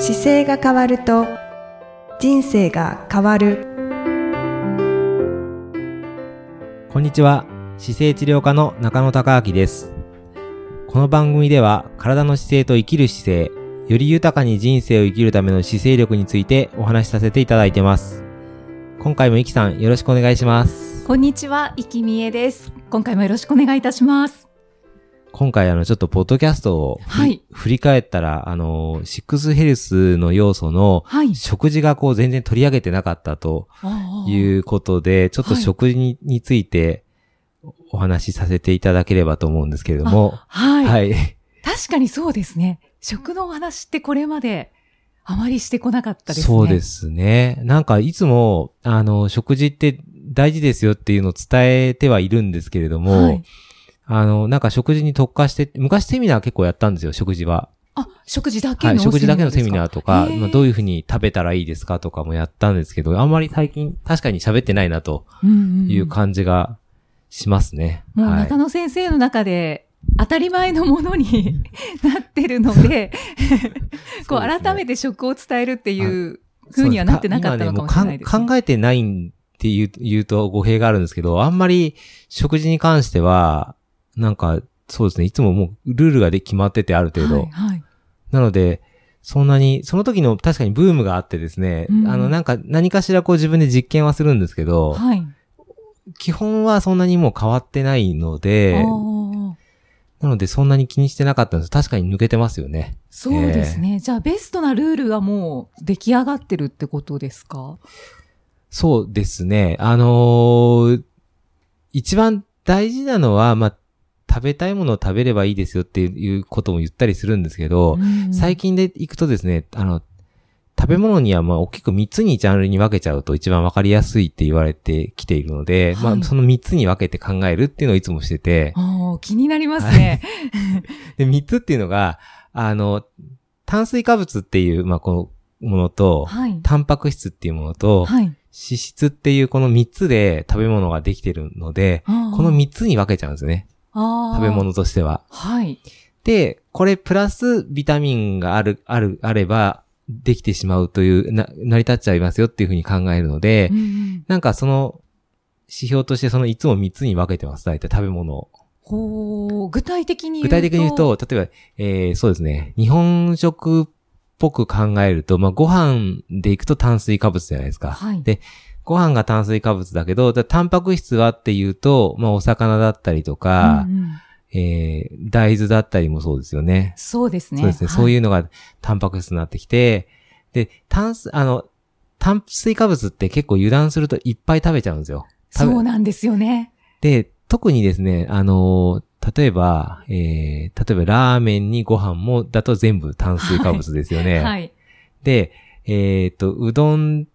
姿勢が変わると人生が変わるこんにちは。姿勢治療科の中野孝明です。この番組では、体の姿勢と生きる姿勢、より豊かに人生を生きるための姿勢力についてお話しさせていただいてます。今回もイキさん、よろしくお願いします。こんにちは、いきみえです。今回もよろしくお願いいたします。今回あの、ちょっとポッドキャストを振り,、はい振り返ったら、あの、シックスヘルスの要素のはい。食事がこう全然取り上げてなかったということで、ちょっと食事に,、についてお話しさせていただければと思うんですけれども、はい、はい。確かにそうですね。食のお話ってこれまであまりしてこなかったですね。そうで。すね。なんかいつも、あの、食事って大事ですよっていうのを伝えてはいるんですけれども、はい。あの、なんか食事に特化して、昔セミナー結構やったんですよ、食事は。あ、食事だけのはい、食事だけのセミナーとか、まあ、どういうふうに食べたらいいですかとかもやったんですけど、あんまり最近確かに喋ってないなという感じがしますね。はい。もう中。野先生の中で当たり前のものに なってるので、こう改めて食を伝えるっていう風にはなってなかったのかもしれないです、今ね。考えてないんって言う言うと語弊があるんですけど、あんまり食事に関しては、なんか、そうですね、いつももうルールがで決まっててある程度。はい、はい。なので、そんなに、その時の確かにブームがあってですね、うんあの、なんか何かしらこう自分で実験はするんですけど、はい。基本はそんなにもう変わってないので、なのでそんなに気にしてなかったんです。確かに抜けてますよね。そうですね。じゃあ、ベストなルールはもう出来上がってるってことですか？そうですね。あのー一番大事なのは、まあ、食べたいものを食べればいいですよっていうことも言ったりするんですけど、うん最近で行くとですね、あの、食べ物にはまあ大きく3つにジャンルに分けちゃうと一番分かりやすいって言われてきているので、はいまあその3つに分けて考えるっていうのをいつもしてて、気になりますね。で、3つっていうのが、あの、炭水化物っていう、まあこのものと、はい。タンパク質っていうものと、はい。脂質っていうこの3つで食べ物ができてるので、ここの3つに分けちゃうんですね。食食べ物としては。はい。で、これプラスビタミンがある、ある、あれば、できてしまうという、な、成り立っちゃいますよっていうふうに考えるので、うんうんなんかその、指標としてそのいつも3つに分けてます。大体食べ物を。ほう、具体的に言う具と。体的に言うと、例えば、えー、そうですね。日本食っぽく考えると、まあ、ご飯でいくと炭水化物じゃないですか。はい。でご飯が炭水化物だけど、だタンパク質はっていうと、まあ、お魚だったりとか、うんうんえー、大豆だったりもそうですよね。そうですね。そうですね。そういううのがタンパク質になってきて、で、炭水、あの、炭水化物って結構油断するといっぱい食べちゃうんですよ。そうなんですよね。で、特にですね、あのー例えば、えー、例えばラーメンにご飯も、だと全部炭水化物ですよね。はい。で、えっ、と、うどん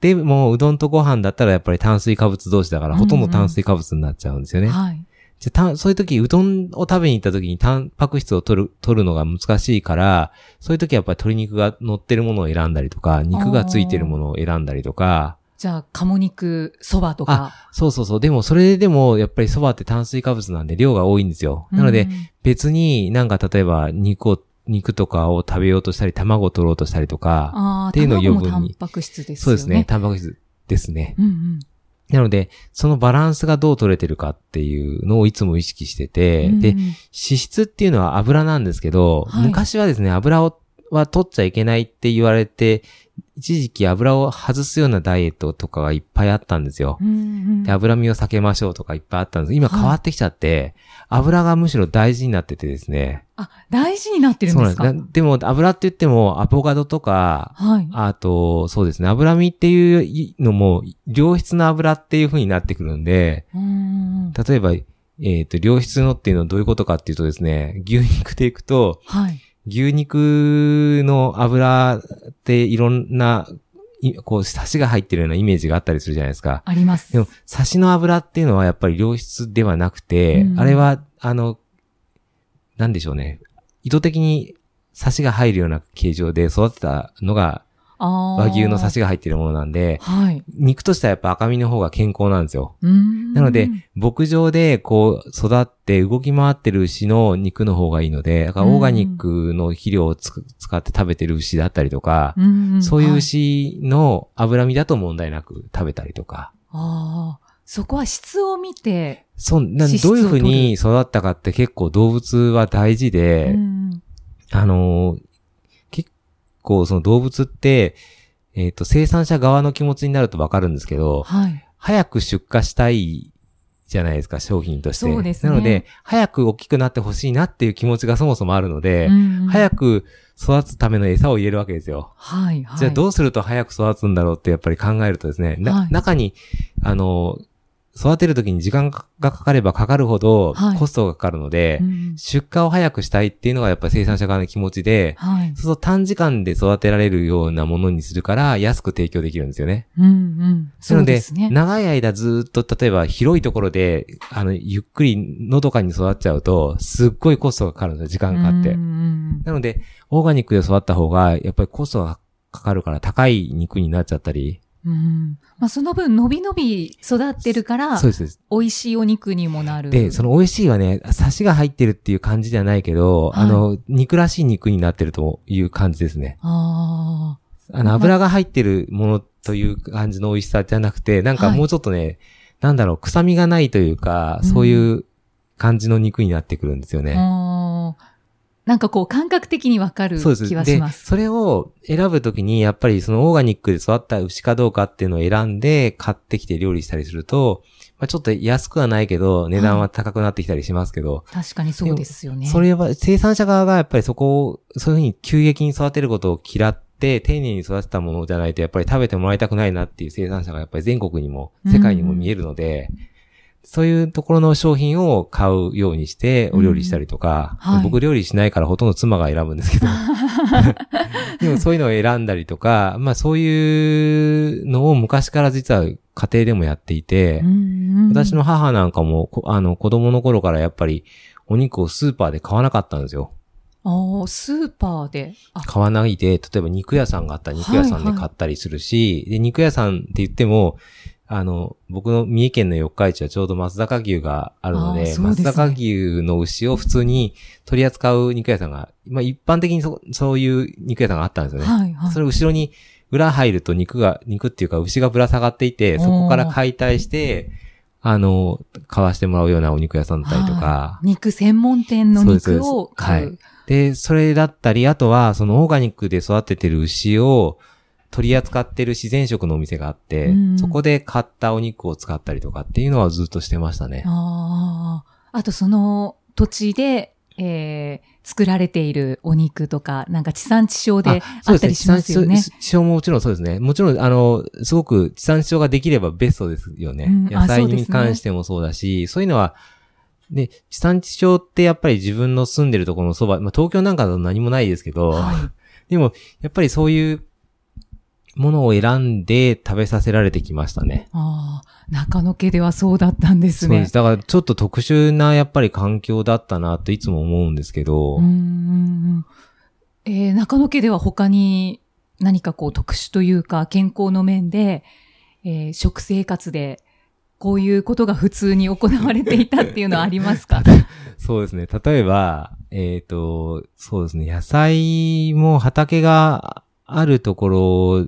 でも、うどんとご飯だったらやっぱり炭水化物同士だから、うんうんほとんど炭水化物になっちゃうんですよね。はい。じゃたそういう時、うどんを食べに行った時にタンパク質を取る、取るのが難しいから、そういう時はやっぱり鶏肉が乗ってるものを選んだりとか、肉がついてるものを選んだりとか、じゃあ、鴨肉、そばとか。そうそうそう。でも、それでも、やっぱり蕎麦って炭水化物なんで量が多いんですよ。なので、うん別になんか例えば肉を、肉とかを食べようとしたり、卵を取ろうとしたりとか、っていうのを余分にタンパク質ですよね。そうですね。。タンパク質ですね。うんうん。なので、そのバランスがどう取れてるかっていうのをいつも意識してて、で、うんうん脂質っていうのは油なんですけど、はい昔はですね、油をは取っちゃいけないって言われて、一時期油を外すようなダイエットとかがいっぱいあったんですよ。うんうんで、脂身を避けましょうとかいっぱいあったんです。今はい変わってきちゃって、油がむしろ大事になっててですね。あ、大事になってるんそうですか？なんです。なでも、油って言っても、アボカドとか、はい。あと、そうですね、脂身っていうのも、良質な油っていう風になってくるんで、うんうん例えば、えっ、と、良質のっていうのはどういうことかっていうとですね、牛肉でいくと、はい。牛肉の油っていろんな、いこう、サシが入ってるようなイメージがあったりするじゃないですか。あります。でも、サシの油っていうのはやっぱり良質ではなくて、うんあれは、あの、なんでしょうね。意図的にサシが入るような形状で育てたのが、和牛のサシが入ってるものなんで、はい。肉としてはやっぱ赤身の方が健康なんですよ。なので、牧場でこう育って動き回ってる牛の肉の方がいいので、だからオーガニックの肥料を使って食べてる牛だったりとか、んん。そういうは牛の脂身だと問題なく食べたりとか、ああ、そこは質を見て、そんなどういうふうに育ったかって結構動物は大事で、うんあのー結構その動物って、えっ、と、生産者側の気持ちになるとわかるんですけど、はい。早く出荷したいじゃないですか、商品として。そうですねなので、早く大きくなってほしいなっていう気持ちがそもそもあるので、うん早く育つための餌を入れるわけですよ。はい、はい。じゃあどうすると早く育つんだろうってやっぱり考えるとですね、なはい中に、あの、育てるときに時間がかかればかかるほどはいコストがかかるので、うん出荷を早くしたいっていうのがやっぱり生産者側の気持ちで、はい。そうすると短時間で育てられるようなものにするから安く提供できるんですよね。うんうん。そなので、うですね。長い間ずっと、例えば広いところで、あの、ゆっくりのどかに育っちゃうと、すっごいコストがかかるんですよ、時間かかって。なので、オーガニックで育った方が、やっぱりコストがかかるから高い肉になっちゃったり。うんまあ、その分、伸び伸び育ってるから、そうです。美味しいお肉にもなる。で、その美味しいはね、サシが入ってるっていう感じではないけど、はいあの、肉らしい肉になってるという感じですね。ああの、油が入ってるものという感じの美味しさじゃなくて、なんかはいもうちょっとね、なんだろう、臭みがないというか、うんそういう感じの肉になってくるんですよあ、ね。あーなんかこう、感覚的にわかる。気はしま。ですそれを選ぶときに、やっぱりそのオーガニックで育った牛かどうかっていうのを選んで買ってきて料理したりすると、まあ、ちょっと安くはないけど、値段は高くなってきたりしますけど、確かにそうですよね。それは生産者側がやっぱりそこを、そういうふうに急激に育てることを嫌って、丁寧に育てたものじゃないと、やっぱり食べてもらいたくないなっていう生産者がやっぱり全国にも、世界にも見えるので、そういうところの商品を買うようにして、お料理したりとか、うん。はい。僕料理しないからほとんど妻が選ぶんですけど、でもそういうのを選んだりとか、まあそういうのを昔から実は家庭でもやっていて、うんうん。私の母なんかも、こあの、子供の頃からやっぱり、お肉をスーパーで買わなかったんですよ。ああ、スーパーで？あ、買わないで、例えば肉屋さんがあったら肉屋さんで買ったりするし、で、肉屋さんって言っても、あの、僕の三重県の四日市はちょうど松坂牛があるので、ですね松坂牛の牛を普通に取り扱う肉屋さんが、まあ一般的にそそういう肉屋さんがあったんですよね。はいはい。それ後ろに裏入ると肉が、肉っていうか牛がぶら下がっていて、そこから解体して、あの、買わしてもらうようなお肉屋さんだったりとかは、い肉専門店の肉を買う。はいで、それだったり、あとは、そのオーガニックで育ててる牛を取り扱ってる自然食のお店があって、うんそこで買ったお肉を使ったりとかっていうのはずっとしてましたね。ああ。あとその土地で、えー、作られているお肉とか、なんか地産地消であったりしますよね。地産地消ももちろんそうですね。もちろん、あの、すごく地産地消ができればベストですよね。うんあ野菜に関してもそうだし、そういうのは、で、地産地消ってやっぱり自分の住んでるところのそば、まあ東京なんかだと何もないですけど、は でも、やっぱりそういうものを選んで食べさせられてきましたね。ああ、中野家ではそうだったんですね。そうです。だからちょっと特殊なやっぱり環境だったなといつも思うんですけど、うんえー中野家では他に何かこう特殊というか健康の面で、えー食生活でこういうことが普通に行われていたっていうのはありますか？そうですね。例えば、えっ、と、そうですね。野菜も畑があるところ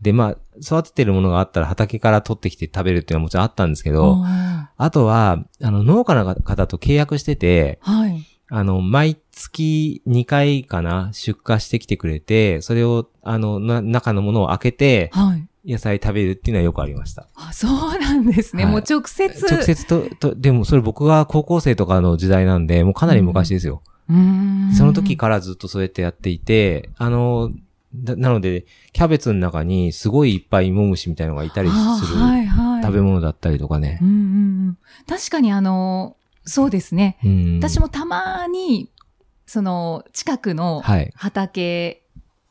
で、まあ、育ててるものがあったら畑から取ってきて食べるっていうのはもちろんあったんですけど、ああとは、あの、農家の方と契約してて、ーはい。あの、毎月2回かな、出荷してきてくれて、それを、あの、な、中のものを開けて、はい。野菜食べるっていうのはよくありました。あ、そうなんですね。はいもう直接。直接と、と、でもそれ僕が高校生とかの時代なんで、もうかなり昔ですよ。うーん。その時からずっとそうやってやっていて、あの、だなので、キャベツの中にすごいいっぱい芋虫みたいのがいたりするあーはいはい。食べ物だったりとかねう。んうんうん。確かにあの、そうですね。うん私もたまに、その、近くのはい。畑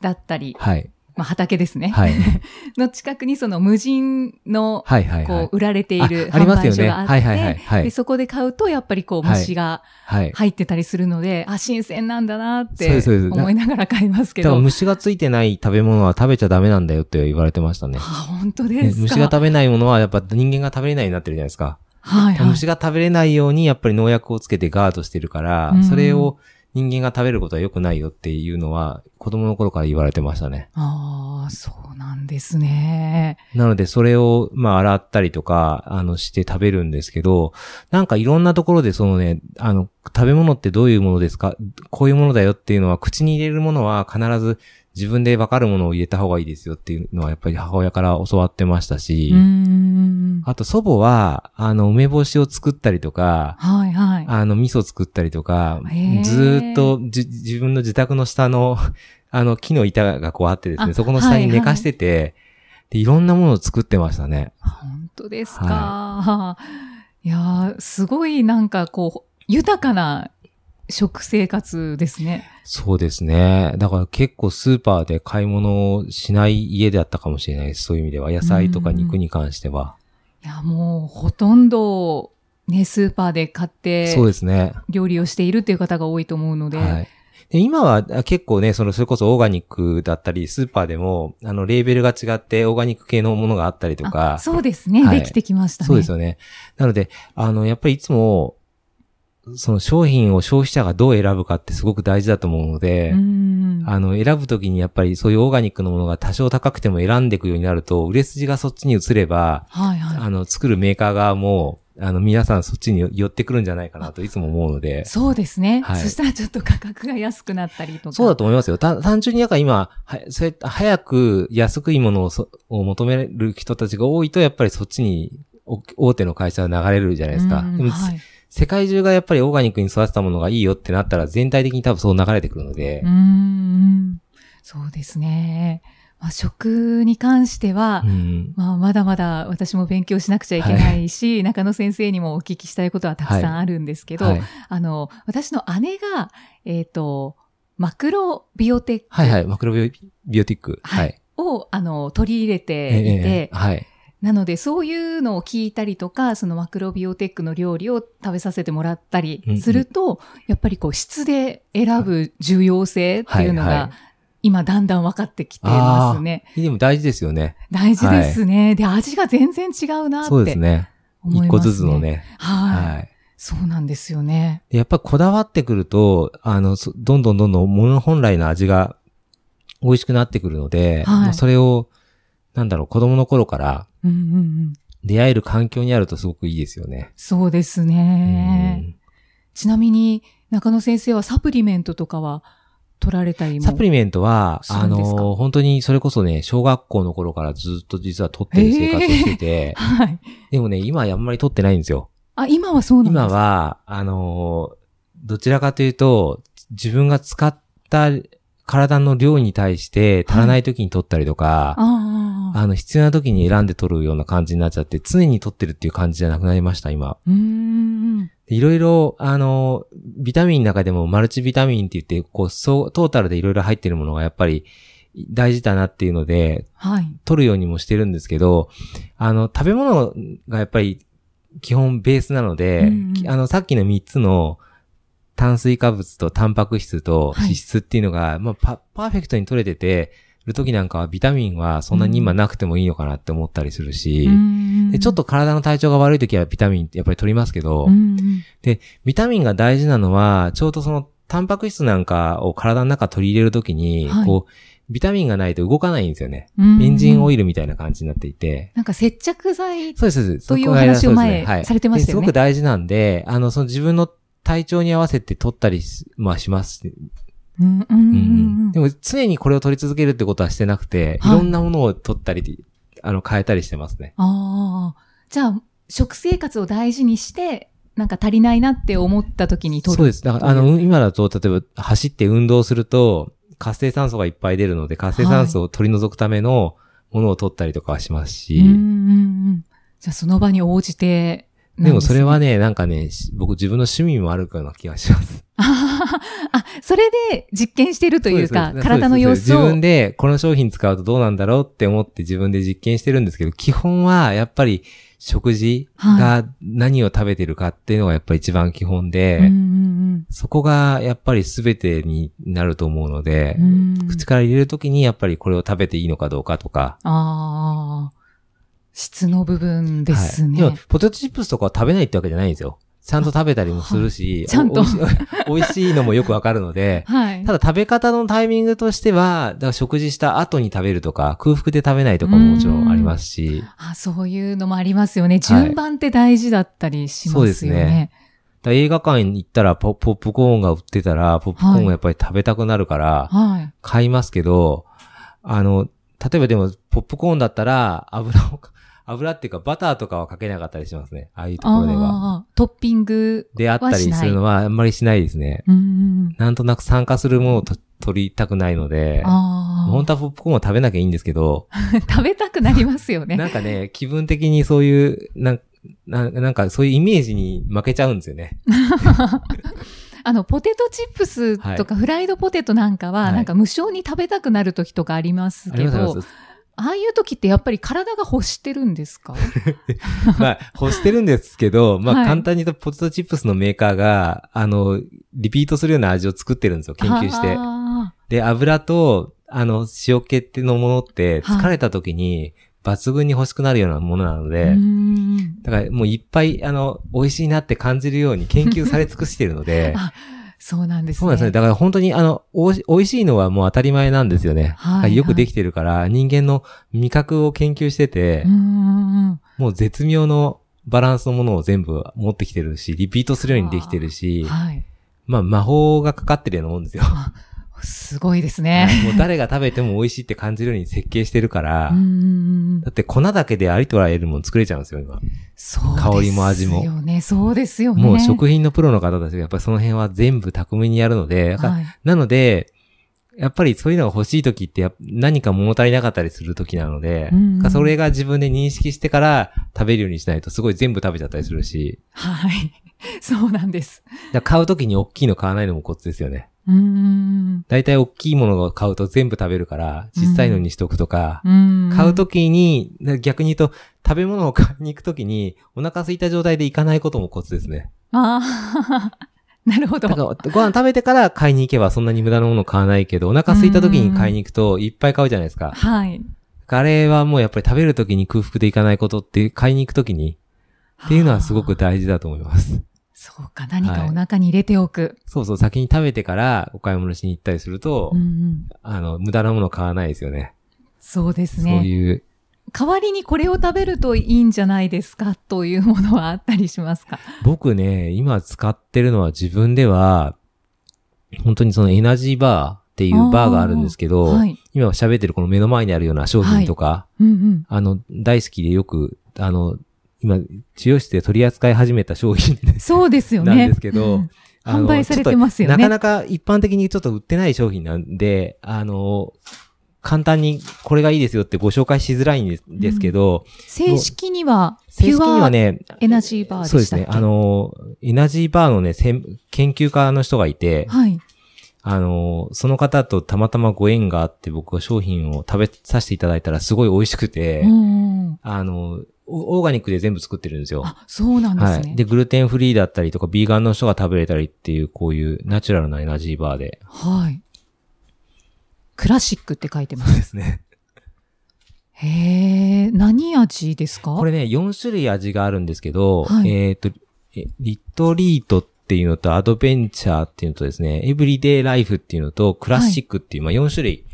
だったり、はい。まあ、畑ですね。はい。の近くにその無人の、はいはいはい。こう、売られている販あありますよね。売所があって、はいはいはい。はい。でそこで買うと、やっぱりこう、はい虫がはい。入ってたりするので、あ、新鮮なんだなって思いながら買いますけど。虫がついてない食べ物は食べちゃダメなんだよって言われてましたね。あ、本当ねですか？虫が食べないものはやっぱ人間が食べれないようになってるじゃないですか。はいはい。虫が食べれないようにやっぱり農薬をつけてガードしてるから、うんそれを人間が食べることは良くないよっていうのは子供の頃から言われてましたね。ああ、そうなんですね。なのでそれをまあ洗ったりとか、あのして食べるんですけど、なんかいろんなところでそのね、あの、食べ物ってどういうものですか？こういうものだよっていうのは口に入れるものは必ず自分でわかるものを入れた方がいいですよっていうのはやっぱり母親から教わってましたし。あと祖母は、あの、梅干しを作ったりとか、はいはい。あの、味噌作ったりとかずーっとじ自分の自宅の下の、あの、木の板がこうあってですね、あそこの下に寝かしてて、で、いろんなものを作ってましたね。本当ですか。い、やーすごいなんかこう、豊かな食生活ですね。そうですね。だから結構スーパーで買い物をしない家だったかもしれないです。そういう意味では。野菜とか肉に関しては。いや、もうほとんど、ね、スーパーで買ってそうですね。料理をしているっていう方が多いと思うので。はい。で今はあ結構ね、その、それこそオーガニックだったり、スーパーでも、あの、レーベルが違って、オーガニック系のものがあったりとかあ、そうですね、はいできてきましたね。そうですよね。なので、あの、やっぱりいつも、その商品を消費者がどう選ぶかってすごく大事だと思うので、うん。あの、選ぶときにやっぱりそういうオーガニックのものが多少高くても選んでいくようになると、売れ筋がそっちに移れば、はいはい。あの、作るメーカー側も、あの、皆さんそっちに寄ってくるんじゃないかなといつも思うので。そうですね、はいそしたらちょっと価格が安くなったりとか。そうだと思いますよ。た単純になんか今、はそうやって早く安くいいものをそを求める人たちが多いと、やっぱりそっちにお大手の会社は流れるじゃないですか。はい。世界中がやっぱりオーガニックに育てたものがいいよってなったら全体的に多分そう流れてくるのでうー。ん。そうですね。まあ、食に関しては、うんまあ、まだまだ私も勉強しなくちゃいけないし、中野先生にもお聞きしたいことはたくさんあるんですけど、はいあの、私の姉が、えっ、と、マクロビオテックはいはい。マクロビオビオティック。ははいい。を、あの、取り入れていええて、ええはい。なので、そういうのを聞いたりとか、そのマクロビオテックの料理を食べさせてもらったりすると、やっぱりこう質で選ぶ重要性っていうのがはいはい、今だんだん分かってきてますね。でも大事ですよね。大事ですね。で、味が全然違うなってそうですね。一個ずつの。ね。はい、はい。そうなんですよね。でやっぱりこだわってくると、あの、そどんどんどんどん物本来の味が美味しくなってくるので、はいまあそれを、なんだろう、子供の頃から。出会える環境にあるとすごくいいですよね。そうですうね。んちなみに、中野先生はサプリメントとかは取られたりも。サプリメントは、あの、本当にそれこそね、小学校の頃からずっと実は取ってる生活をしてて、はい。でもね、今はあんまり取ってないんですよ。あ、今はそうなんですか？今は、あのーどちらかというと、自分が使った体の量に対して足らない時に取ったりとか、ああ。あの、必要な時に選んで取るような感じになっちゃって、常に取ってるっていう感じじゃなくなりました、今。いろいろ、あの、ビタミンの中でもマルチビタミンって言って、こう、そう、トータルでいろいろ入ってるものがやっぱり大事だなっていうので、はい。取るようにもしてるんですけど、あの、食べ物がやっぱり基本ベースなので、うんうんきあの、さっきの3つの炭水化物とタンパク質とはい脂質っていうのが、まあパ、パーフェクトに取れてて、る時なんかはビタミンはそんなに今なくてもいいのかなって思ったりするし、でちょっと、と体の体調が悪い時はビタミンってやっぱり取りますけど、うんビタミンが大事なのは、ちょうどそのタンパク質なんかを体の中取り入れるときに、はいこう、ビタミンがないと動かないんですよね。うんエンジンオイル。ルみたいな感じになっていて。なんか接着剤、そうです、そうです。という話を前ねはいされてましたよねですごく大事なんで、あの、その自分の体調に合わせて取ったりし、まあします。でも常にこれを取り続けるってことはしてなくて、はいいろんなものを取ったり、あの、変えたりしてますね。ああ。じゃあ、食生活を大事にして、なんか足りないなって思った時に取る。そうです。だから、あの、今だと、例えば走って運動すると、活性酸素がいっぱい出るので、活性酸素を取り除くためのものを取ったりとかはしますし、うんうんうん。じゃあ、その場に応じて、でもそれはね。ね、なんかね、し僕自分の趣味もあるような気がします。あ あ、それで実験してるというか体の様子を。自分でこの商品使うとどうなんだろうって思って自分で実験してるんですけど、基本はやっぱり食事が何を食べてるかっていうのがやっぱり一番基本で、そこがやっぱり全てになると思うので、口から入れるときにやっぱりこれを食べていいのかどうかとか。質の部分ですね。はい、でも、ポテトチップスとかは食べないってわけじゃないんですよ。ちゃんと食べたりもするし、あちゃんとお美味 しいのもよくわかるので、はい。ただ食べ方のタイミングとしては、だから食事した後に食べるとか、空腹で食べないとかももちろんありますし、あそういうのもありますよね。順番って大事だったりしますよね。そうですね映画館に行ったらポポップコーンが売ってたら、ポップコーンをやっぱり食べたくなるから、はい。買いますけど、あの、例えばでも、ポップコーンだったら、油を、油っていうかバターとかはかけなかったりしますね。ああいうところでは。トッピング。であったりするのはあんまりしないですね。うんうん。なんとなく参加するものをと取りたくないので、あ本当はポップコーンを食べなきゃいいんですけど、あ。食べたくなりますよね。なんかね、気分的にそういう、なんななんかそういうイメージに負けちゃうんですよね。あの、ポテトチップスとかフライドポテトなんかは、はいなんか無償に食べたくなる時とかありますけどありますあ。ああいう時ってやっぱり体が欲してるんですか？まあ、欲してるんですけど、まあ、はい簡単に言うとポテトチップスのメーカーが、あの、リピートするような味を作ってるんですよ、研究して。あで、油と、あの、塩気ってのものって、はい疲れた時に、抜群に欲しくなるようなものなのーで、だからもういっぱい、あの、美味しいなって感じるように研究され尽くしているので、あそうなんですね。そうなんですね。だから本当に、あの、お美味しいのはもう当たり前なんですよね。はいだからよくできてるから、人間の味覚を研究しててうー、ん。もう絶妙のバランスのものを全部持ってきてるし、リピートするようにできてるし、はい。まあ魔法がかかってるようなもんですよ。すごいですはね。いもう誰が食べても美味しいって感じるように設計してるから、だって粉だけでありとあらゆるもの作れちゃうんですよ、今。そう香りも味もですよね。そうですよね。もう食品のプロの方たちがやっぱりその辺は全部巧みにやるので、はい。なので、やっぱりそういうのが欲しい時って何か物足りなかったりする時なので、うんうんそれが自分で認識してから食べるようにしないとすごい全部食べちゃったりするし、はい。そうなんです。買う時に大きいの買わないのもコツですよね。うーん。だいたい大きいものを買うと全部食べるから、小さいのにしとくとか、うーん。買う時に、逆に言うと、食べ物を買いに行く時に、お腹空いた状態で行かないこともコツですね。ああ。なるほど。ご飯食べてから買いに行けばそんなに無駄なもの買わないけど、お腹空いた時に買いに行くといっぱい買うじゃないですか。はい。あれはもうやっぱり食べる時に空腹で行かないことって、買いに行く時に、っていうのはすごく大事だと思います。そうか、何かお腹に入れておく。そうそう、先に食べてからお買い物しに行ったりすると、うんうん。あの、無駄なもの買わないですよね。そうですそうね。いう、代わりにこれを食べるといいんじゃないですかというものはあったりしますか？僕ね、今使ってるのは自分では、本当にそのエナジーバーっていうバーがあるんですけど、はい。今喋ってるこの目の前にあるような商品とか、うんうん。あの、大好きでよく、あの、今、治療室で取り扱い始めた商品です。そうですよね。なんですけど販売されてますよねなかなか一般的にちょっと売ってない商品なんで、あの、簡単にこれがいいですよってご紹介しづらいんですけど、正式には、正式にはね、エナジーバーでそうですね。あの、エナジーバーのね、専研究家の人がいて、はい。あの、その方とたまたまご縁があって僕は商品を食べさせていただいたらすごい美味しくて、うん。あの、オオーガニックで全部作ってるんですよ。あ、そうなんですね。はい。で、グルテンフリーだったりとか、ビーガンの人が食べれたりっていう、こういうナチュラルなエナジーバーで。はい。クラシックって書いてます。ですね。へえ、何味ですか？これね、4種類味があるんですけど、はいえっ、と、えリトリートっていうのと、アドベンチャーっていうのとですね、エブリデイライフっていうのと、クラシックっていう、まあ4種類。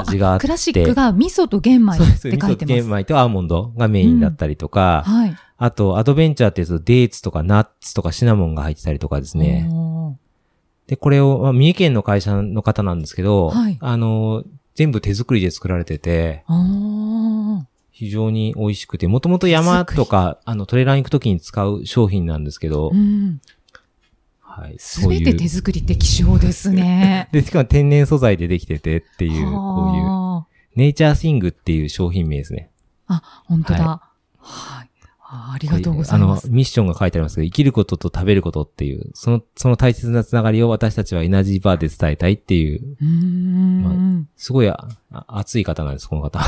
味があってクラシックが味噌と玄米って書いて味噌ます。玄米とアーモンドがメインだったりとか、はい。あと、アドベンチャーっていうと、デーツとかナッツとかシナモンが入ってたりとかですね。で、これを、まあ、三重県の会社の方なんですけど、はいあの、全部手作りで作られてて、非常に美味しくて、もともと山とか、あの、トレーラーに行くときに使う商品なんですけど、うん。はい。すべて手。作りって希少ですね。で、しかも天然素材でできててっていう、こういう、はネイチャーシングっていう商品名ですね。ああ、本当だ。はい。あありがとうございまあのす。、ミッションが書いてありますけど、生きることと食べることっていう、その、その大切なつながりを私たちはエナジーバーで伝えたいっていう、うーん。すごいああ熱い方なんです、この方。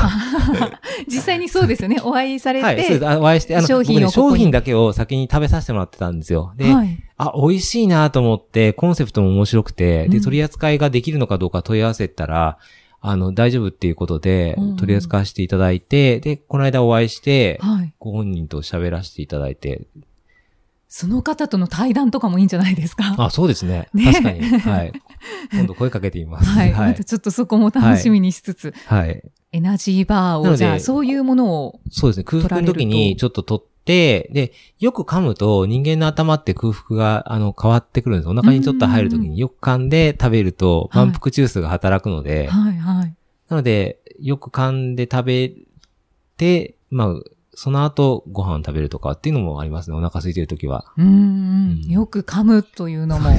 実際にそうですよね。お会いされて。はい、そうです。あお会いして、あの、商品ね、商品だけを先に食べさせてもらってたんですよ。で、はい。あ、美味しいなと思って、コンセプトも面白くて、で、うん取り扱いができるのかどうか問い合わせたら、あの、大丈夫っていうことでうんうん、取り扱わせていただいて、で、この間お会いして、はい。ご本人と喋らせていただいて、その方との対談とかもいいんじゃないですか？あ、そうですね。ね確かに。はい。今度声かけてみます。はい。はいまた。ちょっとそこも楽しみにしつつ、はい。エナジーバーを、じゃあ、そういうものを、そうですね。空腹の時にちょっと取って、で、よく噛むと人間の頭って空腹が、あの、変わってくるんです。お腹にちょっと入る時によく噛んで食べるとはい満腹中枢が働くので、はい、はい。なので、よく噛んで食べて、まあ、その後ご飯食べるとかっていうのもありますね。お腹空いてる時は。うーんうんよく噛むというのも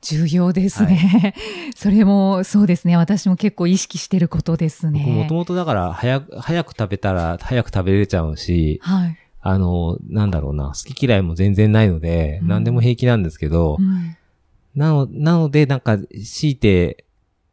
重要ですね。それも、そうですね。私も結構意識してることですね。僕もともとだから、早く、早く食べたら早く食べれちゃうし、はい。あの、なんだろうな、好き嫌いも全然ないので、うん何でも平気なんですけど、うんなの、なので、なんか、強いて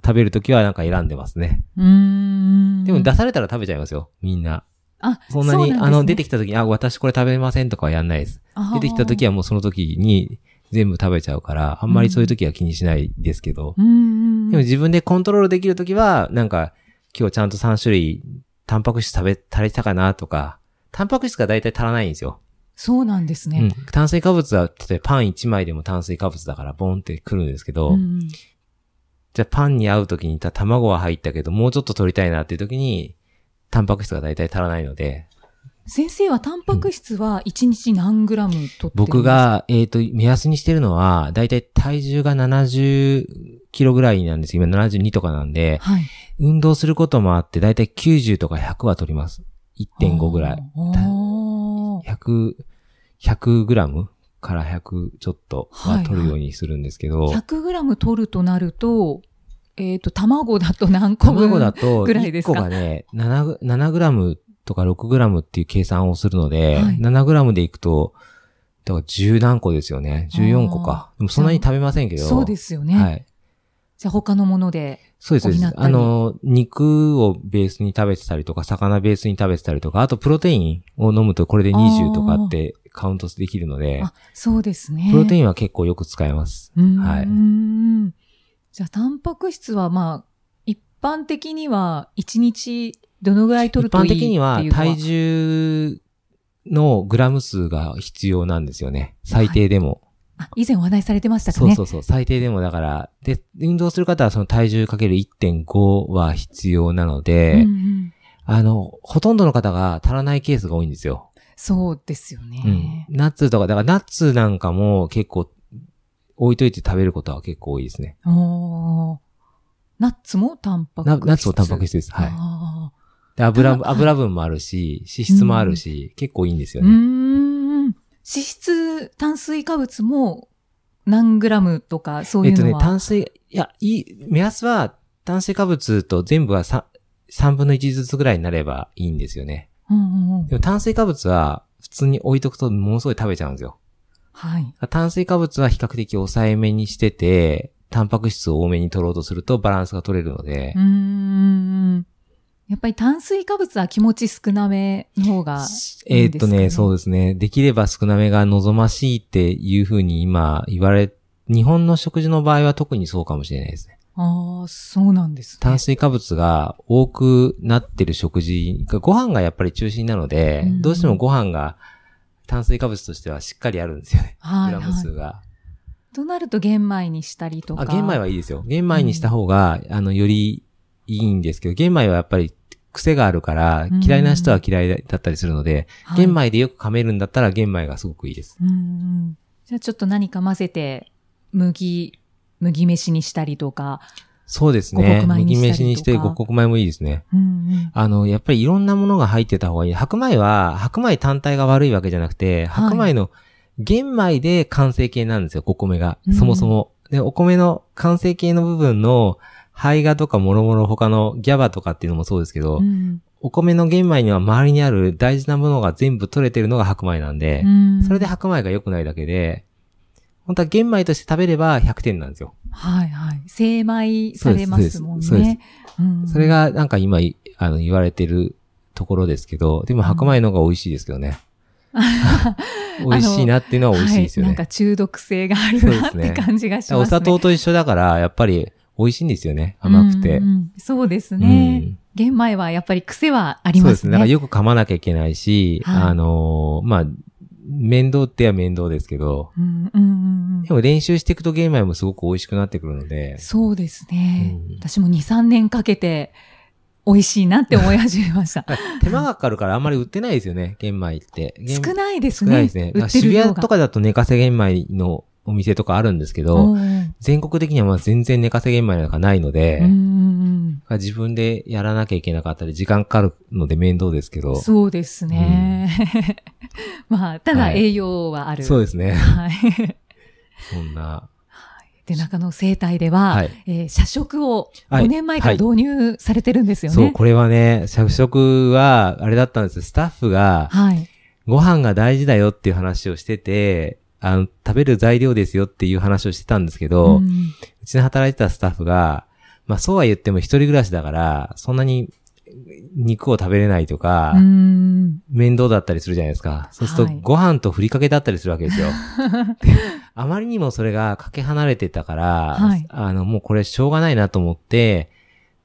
食べるときはなんか選んでますね。うーん。でも出されたら食べちゃいますよ、みんな。あ、そんなに、うですねあの、出てきたときに、あ、私これ食べれませんとかはやんないです。出てきたときは、はもうその時に全部食べちゃうから、あんまりそういうときは気にしないですけど。うんうんでも自分でコントロールできるときは、なんか、今日ちゃんと3種類、タンパク質食べ、足りたかなとか、タンパク質が大体足らないんですよ。そうなんですね。うん。炭水化物は、例えばパン1枚でも炭水化物だから、ボンってくるんですけど、うんじゃあパンに合うときにた卵は入ったけど、もうちょっと取りたいなっていうときに、タンパク質が大体足らないので、先生はタンパク質は1日何グラム取ってるんですか？僕、が、えっ、と、目安にしてるのは、大体体重が70キロぐらいなんです今72とかなんで、はい。運動することもあって、大体90とか100は取ります。1.5ぐらい。おー。100、100グラムから100ちょっとは取るようにするんですけど、100グラム取るとなると、えっ、と、卵だと何個分卵だと、1ぐらいですか？個がね、7グ、7グラムとか6グラムっていう計算をするので、はい7グラムでいくと、だから10何個ですよね。14個か。でもそんなに食べませんけど。そうですよね。はい。じゃあ他のもので。そうですそうです。あの、肉をベースに食べてたりとか、魚ベースに食べてたりとか、あとプロテインを飲むとこれで20とかってカウントできるので、あ、そうですね。プロテインは結構よく使えます。はいじゃあ、タンパク質はまあ、一般的には1日どのぐらい取る一といいっていうの般的には体重のグラム数が必要なんですよね。最低でも。あ、以前お話しされてましたかね？そうそうそう。最低でもだから、で、運動する方はその体重かける1.5は必要なので、うんうんあの、ほとんどの方が足らないケースが多いんですよ。そうですようんね。。ナッツとか、だからナッツなんかも結構置いといて食べることは結構多いですね。おーナッツもタンパク質ナナッツもタンパク質です。はい。あで油、た油分もあるし、脂質もあるし、結構いいんですよね。脂質、炭水化物も何グラムとかそうえっとね、いうのは。炭水、いや、いい、目安は炭水化物と全部は 3, 3分の1ずつぐらいになればいいんですよね。うんうんうんでも炭水化物は普通に置いとくとものすごい食べちゃうんですよ。はい。炭水化物は比較的抑えめにしてて、タンパク質を多めに取ろうとするとバランスが取れるのでう、ーん。やっぱり炭水化物は気持ち少なめの方がいいんですか、ね、えーっとね、そうですね。できれば少なめが望ましいっていうふうに今言われ、日本の食事の場合は特にそうかもしれないですね。ああ、そうなんですね。炭水化物が多くなってる食事が、ご飯がやっぱり中心なので、うんどうしてもご飯が炭水化物としてはしっかりあるんですよね。はい、グラム数はい。が。となると玄米にしたりとか。あ、玄米はいいですよ。玄米にした方が、あの、よりいいんですけど、玄米はやっぱり癖があるからうん、嫌いな人は嫌いだったりするので、はい玄米でよく噛めるんだったら玄米がすごくいいです。うんうん。じゃあちょっと何か混ぜて、麦、麦飯にしたりとか。そうですね。麦飯にして五穀米もいいですね。うんうん。あの、やっぱりいろんなものが入ってた方がいい。白米は、白米単体が悪いわけじゃなくて、はい白米の玄米で完成形なんですよ、お米がうん。そもそも。で、お米の完成形の部分の、胚芽とかもろもろ他のギャバとかっていうのもそうですけど、うんお米の玄米には周りにある大事なものが全部取れてるのが白米なんで、うんそれで白米が良くないだけで、本当は玄米として食べれば100点なんですよ。はいはい。精米されますもんそうですね。うんそれ、がなんか今いあの言われてるところですけど、でも白米の方が美味しいですけどね。美味しいなっていうのは美味しいですよね。はい。なんか中毒性があるなって感じがしますね。お砂糖と一緒だから、やっぱり美味しいんですよね。甘くて。うんうんそうですうね。ん玄米はやっぱり癖はありそうですね。ますね。だからよく噛まなきゃいけないし、はいあのーまあ、面倒っては面倒ですけど、うんうんうんうんでも練習していくと玄米もすごく美味しくなってくるので、そうですね。うん私も2、3年かけて美味しいなって思い始めました。手間がかかるからあんまり売ってないですよね、玄米って。玄少ないですね。少ないですね。渋。谷とかだと寝かせ玄米のお店とかあるんですけど、うん全国的にはまあ全然寝かせ玄米なんかないので、うんうん自分でやらなきゃいけなかったり、時間かかるので面倒ですけど、そうですね。まあ、ただはい栄養はある。そうですね。はい。そんな。で、中野生態では、はいえー社食をはい5年前から導入されてるんですよね。そう、これはね、社食は、あれだったんですよ。スタッフが、はい。ご飯が大事だよっていう話をしてて、あの、食べる材料ですよっていう話をしてたんですけど、ううんちで働いてたスタッフが、まあそうは言っても一人暮らしだから、そんなに肉を食べれないとか、うん。面倒だったりするじゃないですか。そうするとはいご飯とふりかけだったりするわけですよ。であまりにもそれがかけ離れてたから、はいあの、もうこれしょうがないなと思って、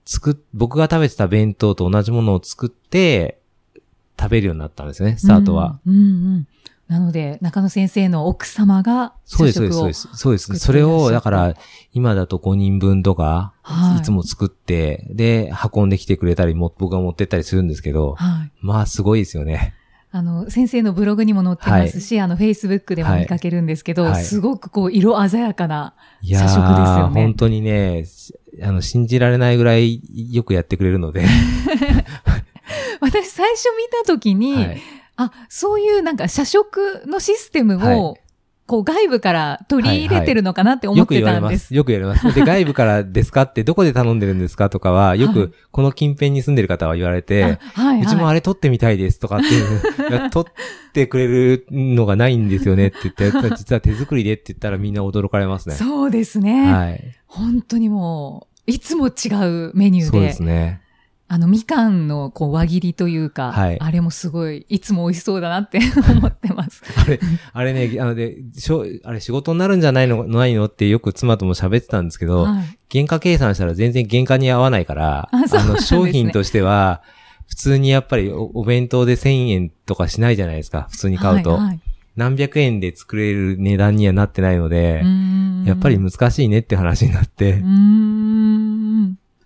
作っ、僕が食べてた弁当と同じものを作って、食べるようになったんですね、スタートは。うん。うんうんなので、中野先生の奥様がそうです、そう社です、そうです。そうです。それを、だから、今だと5人分とか、はいいつも作って、で、運んできてくれたり、も僕が持ってったりするんですけど、はい。まあ、すごいですよね。あの、先生のブログにも載ってますし、あの、フェイスブックでも見かけるんですけど、はいすごくこう、色鮮やかな。社食ですー、よね本当にね、しあの、信じられないぐらいよくやってくれるので、私、最初見たときに、はい。あ、そういうなんか社食のシステムを、はこう外部から取り入れてるのかなって思よくって言われます。たんです。よく言われます。で、外部からですかって、どこで頼んでるんですかとかは、よはいく、この近辺に住んでる方は言われて、あはい、はい。うちもあれ撮ってみたいですとかっていう、いや撮ってくれるのがないんですよねって言って、実は手作りでって言ったらみんな驚かれますね。そうですね。はい。本当にもう、いつも違うメニューで、そうですね。あの、みかんのこう輪切りというか、はいあれもすごい、いつも美味しそうだなって 思ってます。あれ、あれね、あので、しょあれ仕事になるんじゃないの、ないのってよく妻とも喋ってたんですけど、はい原価計算したら全然原価に合わないから、あそうなんの、商品としては、普通にやっぱりおお弁当で1000円とかしないじゃないですか、普通に買うと。はいはい何百円で作れる値段にはなってないのでやっぱり難しいねって話になって。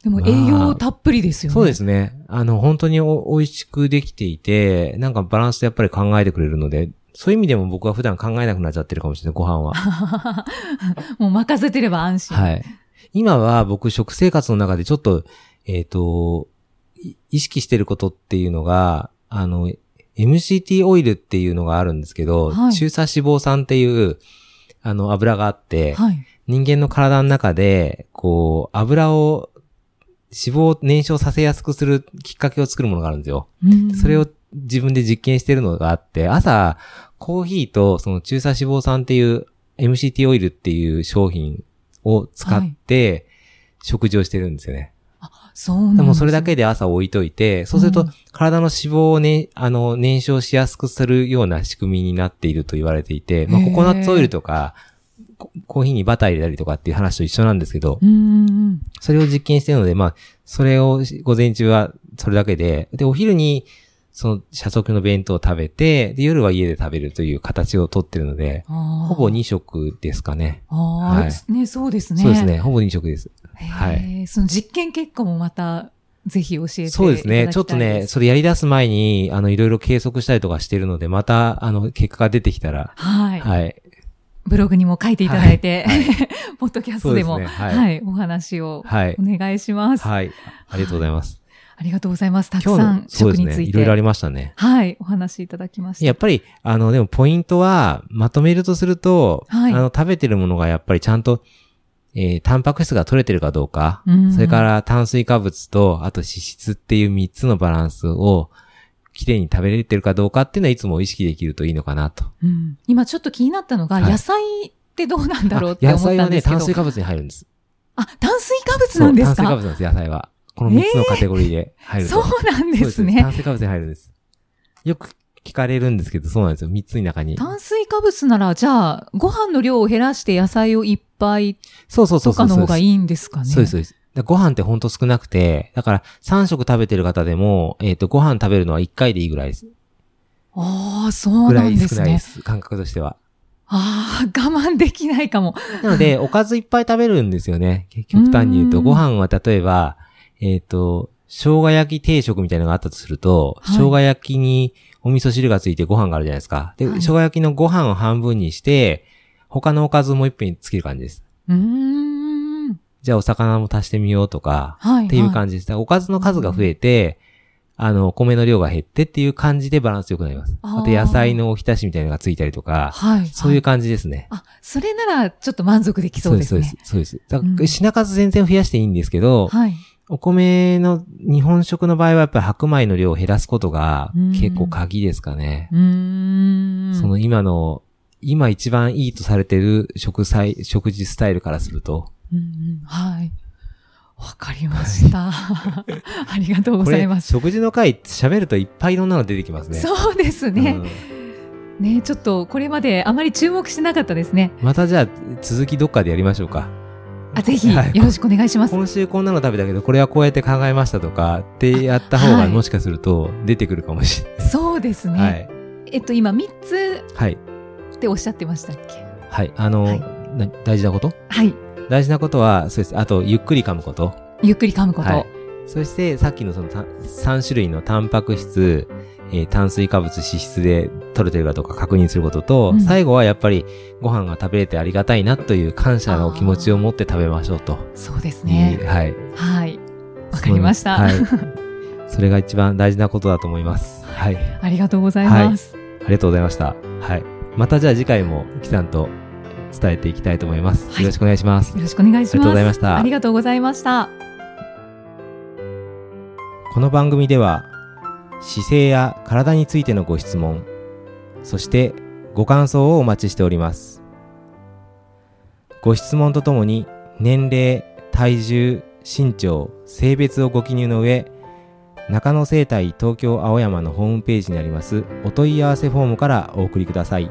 でもまあ栄養たっぷりですよね。そうですね。あの、本当にお美味しくできていて、なんかバランスでやっぱり考えてくれるので、そういう意味でも僕は普段考えなくなっちゃってるかもしれない、ご飯は。もう任せてれば安心。はい。今は僕食生活の中でちょっと、えっ、と、い意識してることっていうのが、あの、MCT オイルっていうのがあるんですけど、はい中鎖脂肪酸っていう、あの、油があって、はい。人間の体の中で、こう、油を、脂肪を燃焼させやすくするきっかけを作るものがあるんですよ。うんそれを自分で実験してるのがあって、朝、コーヒーとその中鎖脂肪酸っていう MCT オイルっていう商品を使って食事をしてるんですよね。そうなんですでもそれだけで朝置いといて、そうするとうん体の脂肪をね、あの、燃焼しやすくするような仕組みになっていると言われていて、まあココナッツオイルとか、ココーヒーにバター入れたりとかっていう話と一緒なんですけど。それを実験してるので、まあ、それを午前中はそれだけで、で、お昼に、その、社食の弁当を食べて、で、夜は家で食べるという形をとってるので、ほほぼ2食ですかね。ああ、はいね、そうですね。そうですね。ほぼ2食です。はいその実験結果もまた、ぜひ教えていただきたい。そうですね。ちょっとね、それやり出す前に、あの、いろいろ計測したりとかしてるので、また、あの、結果が出てきたら、はい。はい。ブログにも書いていただいて、はい ポッドキャストでも、ねはいはい、お話をはいお。願いします。はい。ありがとうございます。ありがとうございます。たくさん。食について。いろいろありましたね。はい、お話しいただきました。やっぱり、あの、でもポイントは、まとめるとすると、はいあの、食べてるものがやっぱりちゃんとえータンパク質が取れてるかどうか、うんそれから炭水化物と、あと脂質っていう3つのバランスを、きれいに食べれてるかどうかっていうのは、いつも意識できるといいのかなと。うん今ちょっと気になったのが、はい野菜ってどうなんだろうって思ったんですけど。炭水化物に入るんです。あ、炭水化物なんですか？炭水化物なんです、野菜は。この3つのカテゴリーで入ると。そうなんですそうね炭。水化物に入るんです。よく聞かれるんですけど、そうなんですよ。3つの中に。炭水化物なら、じゃあ、ご飯の量を減らして野菜をいっぱいそうそうそうそう。とかの方がいい。いんですかね？そうです、そうです。だからご飯ってほんと少なくて、だから3食食べてる方でも、えっ、と、ご飯食べるのは1回でいいぐらいです。ああ、そうぐらないんですね。少ないです。感覚としては。ああ、我慢できないかも。なので、おかずいっぱい食べるんですよね。極端に言うと、うんご飯は例えば、えっ、と、生姜焼き定食みたいなのがあったとすると、はい生姜焼きにお味噌汁がついてご飯があるじゃないですか。で、はい生姜焼きのご飯を半分にして、他のおかずも一品につける感じです。うーん。じゃあお魚も足してみようとか、はい。っていうじ。感じです。だからおかずの数が増えて、あの、お米の量が減ってっていう感じでバランス良くなります。あと野菜のおひたしみたいなのがついたりとか、はい。そういうは感じですね。あ、それなら、ちょっと満足できそうですね。そうです。そうです。だかうんら品数全然増やしていいんですけど、はい。お米の日本食の場合はやっぱり白米の量を減らすことがうん結構鍵ですかね。うーん。その今の、今一番いいとされてる食材、食事スタイルからすると。うんうんはい。わかりました。ありがとうございます。食事の回喋るといっぱいいろんなの出てきますね。そうですね。うんねちょっとこれまであまり注目してなかったですね。またじゃあ続きどっかでやりましょうか。あ、ぜひ、はいよろしくお願いします。今週こんなの食べたけど、これはこうやって考えましたとかってやった方はいがもしかすると出てくるかもしれない。そうですね。はい。えっと、今3つはい。っておっしゃってましたっけ？はい。あの、大事なこと？はい。大事なことは、そうです。あと、ゆっくり噛むこと。ゆっくり噛むこと。はい。そして、さっきのそのた3種類のタンパク質、えー炭水化物、脂質で取れてるかどうか確認することと、うん最後はやっぱりご飯が食べれてありがたいなという感謝の気持ちを持って食べましょうと。そうですいねう。はい。はい。わかりました。はい。それが一番大事なことだと思います。はい。ありがとうございます。ありがとうございました。はい。またじゃあ次回も、キさんと伝えていきたいと思います。はいよろしくお願いします。よろしくお願いします。ありがとうございましたありがとうございました。この番組では姿勢や体についてのご質問そしてご感想をお待ちしておりますご質問とともに年齢体重身長性別をご記入の上中野生態東京青山のホームページにありますお問い合わせフォームからお送りください